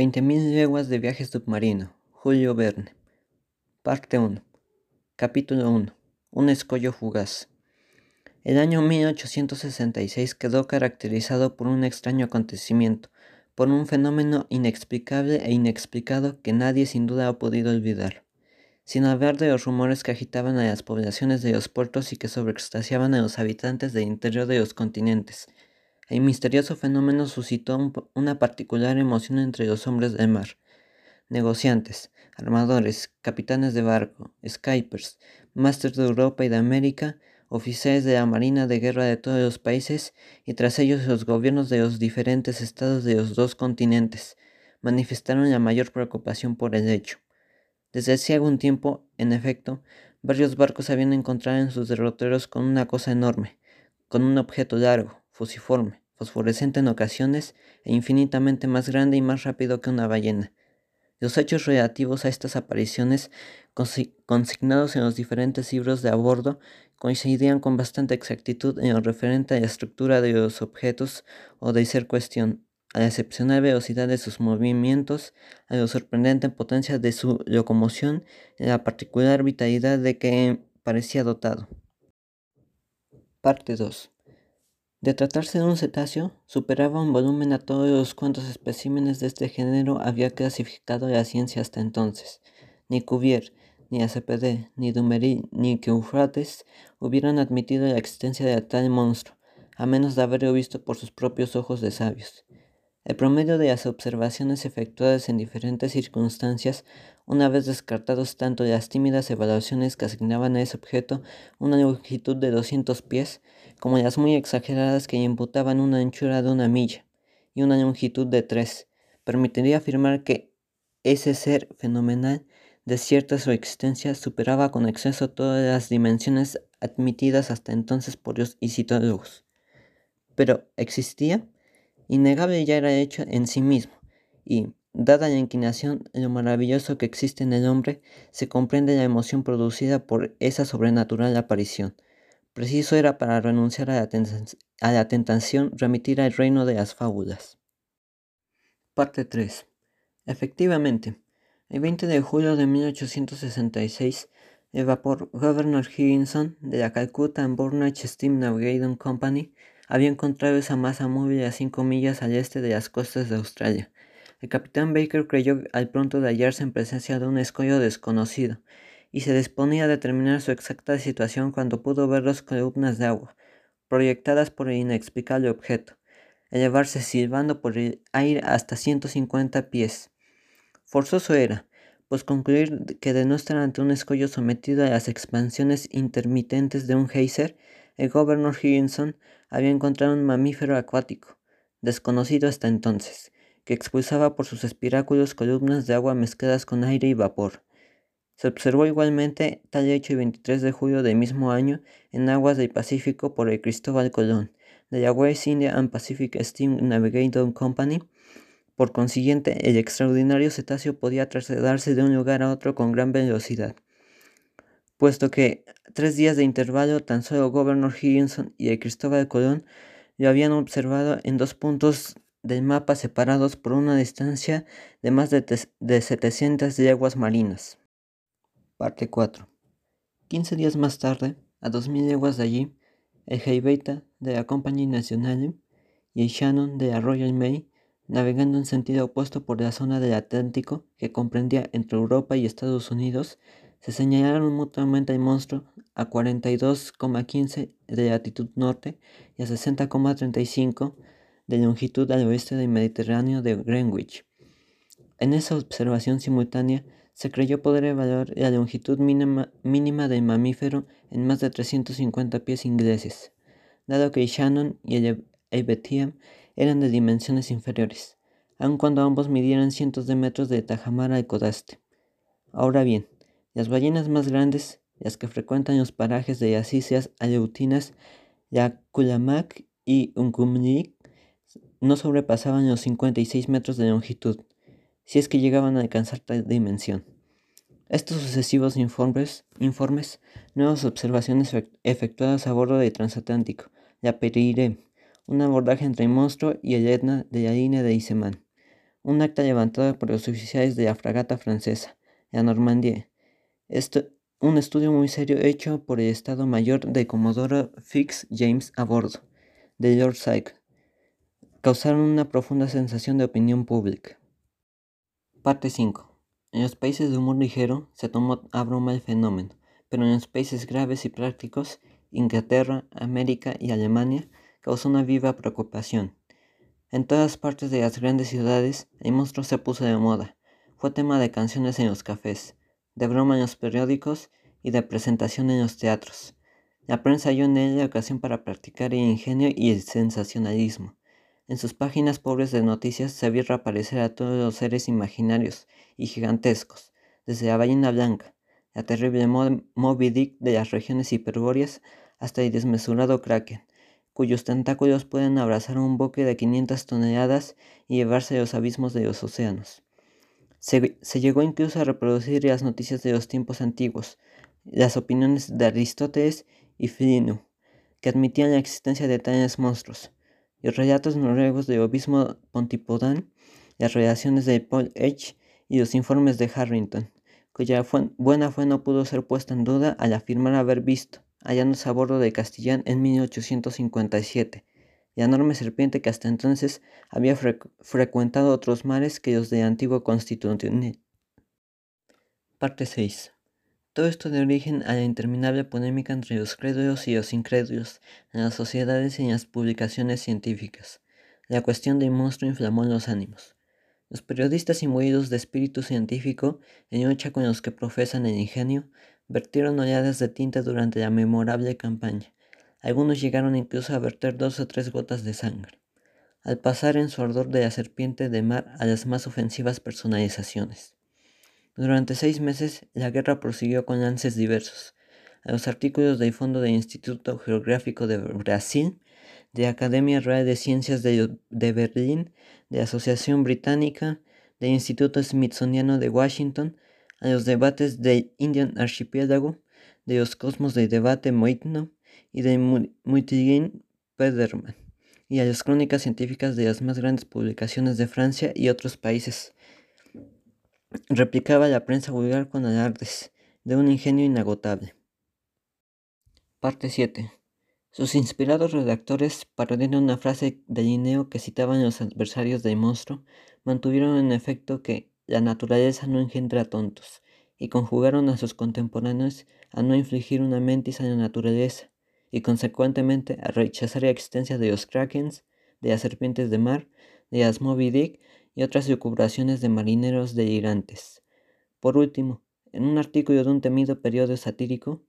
20.000 leguas de viaje submarino. Julio Verne. Parte 1. Capítulo 1. Un escollo fugaz. El año 1866 quedó caracterizado por un extraño acontecimiento, por un fenómeno inexplicable e inexplicado que nadie sin duda ha podido olvidar. Sin hablar de los rumores que agitaban a las poblaciones de los puertos y que sobreextasiaban a los habitantes del interior de los continentes, el misterioso fenómeno suscitó una particular emoción entre los hombres del mar. Negociantes, armadores, capitanes de barco, skypers, másters de Europa y de América, oficiales de la Marina de Guerra de todos los países y tras ellos los gobiernos de los diferentes estados de los dos continentes manifestaron la mayor preocupación por el hecho. Desde hacía algún tiempo, en efecto, varios barcos habían encontrado en sus derroteros con una cosa enorme, con un objeto largo, fusiforme, fosforescente en ocasiones e infinitamente más grande y más rápido que una ballena. Los hechos relativos a estas apariciones, consignados en los diferentes libros de a bordo, coincidían con bastante exactitud en lo referente a la estructura de los objetos o de ser cuestión, a la excepcional velocidad de sus movimientos, a la sorprendente potencia de su locomoción y a la particular vitalidad de que parecía dotado. Parte 2. De tratarse de un cetáceo, superaba en volumen a todos los cuantos especímenes de este género había clasificado la ciencia hasta entonces. Ni Cuvier, ni ACPD, ni Dumery, ni Eufrates hubieran admitido la existencia de tal monstruo, a menos de haberlo visto por sus propios ojos de sabios. El promedio de las observaciones efectuadas en diferentes circunstancias, una vez descartados tanto las tímidas evaluaciones que asignaban a ese objeto una longitud de 200 pies, como las muy exageradas que imputaban una anchura de una milla y una longitud de tres, permitiría afirmar que ese ser fenomenal de cierta su existencia superaba con exceso todas las dimensiones admitidas hasta entonces por los isitólogos. Pero, ¿existía? Innegable ya era hecho en sí mismo, y, dada la inclinación, lo maravilloso que existe en el hombre, se comprende la emoción producida por esa sobrenatural aparición. Preciso era para renunciar a la, tentación remitir al reino de las fábulas. Parte 3. Efectivamente, el 20 de julio de 1866, el vapor Governor Higginson de la Calcutta and Bournemouth Steam Navigation Company había encontrado esa masa móvil a cinco millas al este de las costas de Australia. El capitán Baker creyó al pronto de hallarse en presencia de un escollo desconocido, y se disponía a determinar su exacta situación cuando pudo ver dos columnas de agua, proyectadas por el inexplicable objeto, elevarse silbando por el aire hasta 150 pies. Forzoso era, pues concluir que de no estar ante un escollo sometido a las expansiones intermitentes de un geyser, el gobernador Higginson había encontrado un mamífero acuático, desconocido hasta entonces, que expulsaba por sus espiráculos columnas de agua mezcladas con aire y vapor. Se observó igualmente tal hecho el 23 de julio del mismo año en aguas del Pacífico por el Cristóbal Colón, de la West India and Pacific Steam Navigation Company. Por consiguiente, el extraordinario cetáceo podía trasladarse de un lugar a otro con gran velocidad, puesto que tres días de intervalo tan solo Governor Higginson y el Cristóbal Colón lo habían observado en dos puntos del mapa separados por una distancia de más de, de 700 leguas marinas. Parte 4. 15 días más tarde, a 2000 leguas de allí, el Heibeta de la Compagnie Nationale y el Shannon de la Royal May, navegando en sentido opuesto por la zona del Atlántico que comprendía entre Europa y Estados Unidos, se señalaron mutuamente el monstruo a 42,15 de latitud norte y a 60,35 de longitud al oeste del Mediterráneo de Greenwich. En esa observación simultánea, se creyó poder evaluar la longitud mínima, del mamífero en más de 350 pies ingleses, dado que el Shannon y el Ebetiam eran de dimensiones inferiores, aun cuando ambos midieran cientos de metros de tajamar al codaste. Ahora bien, las ballenas más grandes, las que frecuentan los parajes de las islas aleutinas, la Kulamac y Unkumlik, no sobrepasaban los 56 metros de longitud, si es que llegaban a alcanzar tal dimensión. Estos sucesivos informes, informes nuevas observaciones efectuadas a bordo del transatlántico, la Pereire, un abordaje entre el monstruo y el Etna de la línea de Iseman, un acta levantada por los oficiales de la fragata francesa, la Normandie. Un estudio muy serio hecho por el Estado Mayor de Comodoro Fix James a bordo de Lord Syke causaron una profunda sensación de opinión pública. Parte 5. En los países de humor ligero se tomó a broma el fenómeno, pero en los países graves y prácticos, Inglaterra, América y Alemania, causó una viva preocupación. En todas partes de las grandes ciudades, el monstruo se puso de moda. Fue tema de canciones en los cafés, de broma en los periódicos y de presentación en los teatros. La prensa halló en él la ocasión para practicar el ingenio y el sensacionalismo. En sus páginas pobres de noticias se vio reaparecer a todos los seres imaginarios y gigantescos, desde la ballena blanca, la terrible Moby Dick de las regiones hiperbóreas, hasta el desmesurado Kraken, cuyos tentáculos pueden abrazar un buque de 500 toneladas y llevarse a los abismos de los océanos. Se, llegó incluso a reproducir las noticias de los tiempos antiguos, las opiniones de Aristóteles y Filino, que admitían la existencia de tales monstruos, los relatos noruegos de Obispo Pontipodán, las relaciones de Paul H. y los informes de Harrington, cuya buena fe no pudo ser puesta en duda al afirmar haber visto, hallándose a bordo de Castellán en 1857, la enorme serpiente que hasta entonces había frecuentado otros mares que los de antiguo Constitución. Parte 6. Todo esto de origen a la interminable polémica entre los crédulos y los incrédulos en las sociedades y en las publicaciones científicas. La cuestión del monstruo inflamó los ánimos. Los periodistas imbuidos de espíritu científico, en lucha con los que profesan el ingenio, vertieron oleadas de tinta durante la memorable campaña. Algunos llegaron incluso a verter dos o tres gotas de sangre, al pasar en su ardor de la serpiente de mar a las más ofensivas personalizaciones. Durante seis meses la guerra prosiguió con lances diversos. A los artículos del Fondo del Instituto Geográfico de Brasil, de Academia Real de Ciencias de, Berlín, de Asociación Británica, del Instituto Smithsoniano de Washington, a los debates del Indian Archipiélago, de los cosmos del debate Moitno y de Mutilin Pederman, y a las crónicas científicas de las más grandes publicaciones de Francia y otros países. Replicaba la prensa vulgar con alardes de un ingenio inagotable. Parte 7. Sus inspirados redactores, parodiando una frase de Linneo que citaban los adversarios del monstruo, mantuvieron en efecto que la naturaleza no engendra tontos, y conjugaron a sus contemporáneos a no infligir una mentis a la naturaleza, y consecuentemente a rechazar la existencia de los krakens, de las serpientes de mar, de las Moby Dick y otras lucubraciones de marineros delirantes. Por último, en un artículo de un temido periodo satírico,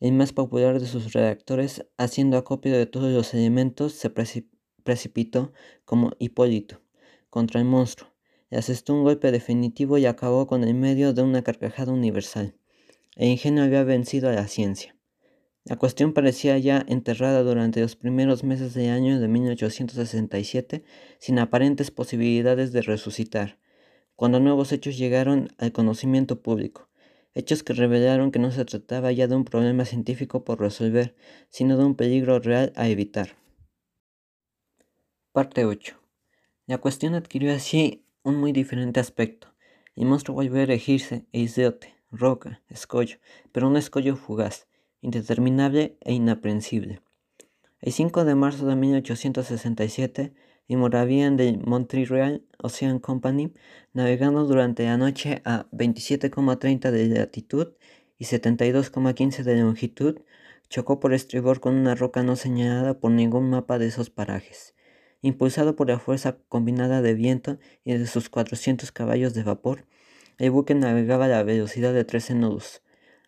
el más popular de sus redactores, haciendo acopio de todos los elementos, se precipitó como Hipólito contra el monstruo, le asestó un golpe definitivo y acabó con el medio de una carcajada universal. El ingenio había vencido a la ciencia. La cuestión parecía ya enterrada durante los primeros meses del año de 1867, sin aparentes posibilidades de resucitar, cuando nuevos hechos llegaron al conocimiento público, hechos que revelaron que no se trataba ya de un problema científico por resolver, sino de un peligro real a evitar. Parte 8. La cuestión adquirió así un muy diferente aspecto. El monstruo volvió a erigirse e roca, escollo, pero un escollo fugaz, indeterminable e inaprensible. El 5 de marzo de 1867, el Moravian de Montreal Ocean Company, navegando durante la noche a 27,30 de latitud y 72,15 de longitud, chocó por estribor con una roca no señalada por ningún mapa de esos parajes. Impulsado por la fuerza combinada de viento y de sus 400 caballos de vapor, el buque navegaba a la velocidad de 13 nudos.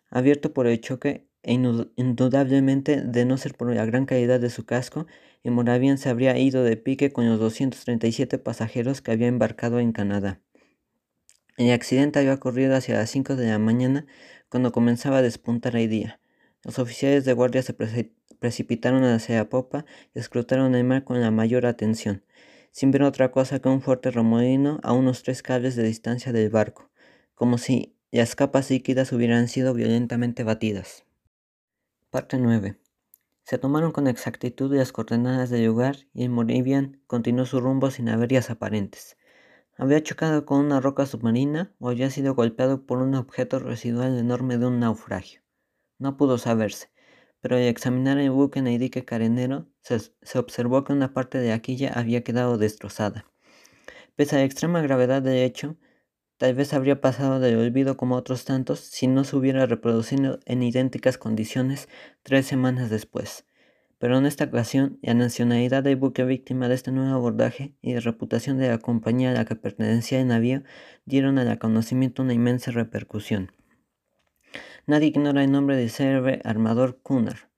Abierto por el choque e indudablemente de no ser por la gran calidad de su casco, el Moravian se habría ido de pique con los 237 pasajeros que había embarcado en Canadá. El accidente había ocurrido hacia las 5 de la mañana cuando comenzaba a despuntar el día. Los oficiales de guardia se precipitaron hacia la popa y escrutaron el mar con la mayor atención, sin ver otra cosa que un fuerte remolino a unos tres cables de distancia del barco, como si las capas líquidas hubieran sido violentamente batidas. Parte 9. Se tomaron con exactitud las coordenadas del lugar y el Moravian continuó su rumbo sin averías aparentes. había chocado con una roca submarina o había sido golpeado por un objeto residual enorme de un naufragio. No pudo saberse, pero al examinar el buque en el dique carenero se, se observó que una parte de la quilla había quedado destrozada. Pese a la extrema gravedad del hecho, tal vez habría pasado del olvido como otros tantos si no se hubiera reproducido en idénticas condiciones tres semanas después. Pero en esta ocasión, la nacionalidad del buque víctima de este nuevo abordaje y la reputación de la compañía a la que pertenecía el navío dieron al conocimiento una inmensa repercusión. Nadie ignora el nombre del célebre armador Cunard,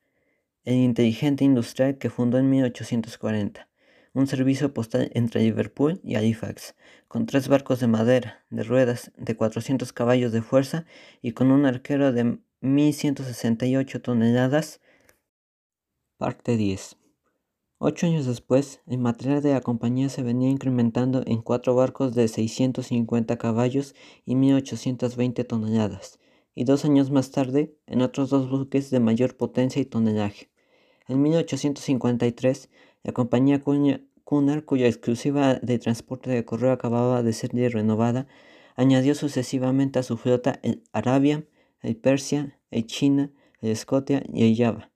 el inteligente industrial que fundó en 1840 un servicio postal entre Liverpool y Halifax, con tres barcos de madera, de ruedas, de 400 caballos de fuerza y con un arquero de 1.168 toneladas. Parte 10. Ocho años después, el material de la compañía se venía incrementando en cuatro barcos de 650 caballos y 1.820 toneladas, y dos años más tarde en otros dos buques de mayor potencia y tonelaje. En 1853, la compañía Cunard, cuya exclusiva de transporte de correo acababa de ser renovada, añadió sucesivamente a su flota el Arabia, el Persia, el China, el Scotia y el Java,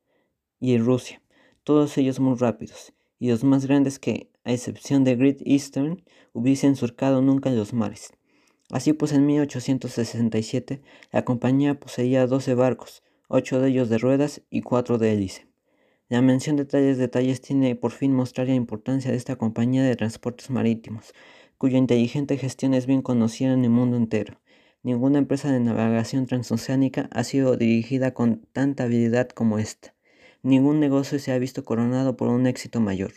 y el Rusia, todos ellos muy rápidos, y los más grandes que, a excepción de Great Eastern, hubiesen surcado nunca los mares. Así pues, en 1867, la compañía poseía 12 barcos, ocho de ellos de ruedas y cuatro de hélice. La mención de tales detalles tiene por fin mostrar la importancia de esta compañía de transportes marítimos, cuya inteligente gestión es bien conocida en el mundo entero. Ninguna empresa de navegación transoceánica ha sido dirigida con tanta habilidad como esta. Ningún negocio se ha visto coronado por un éxito mayor.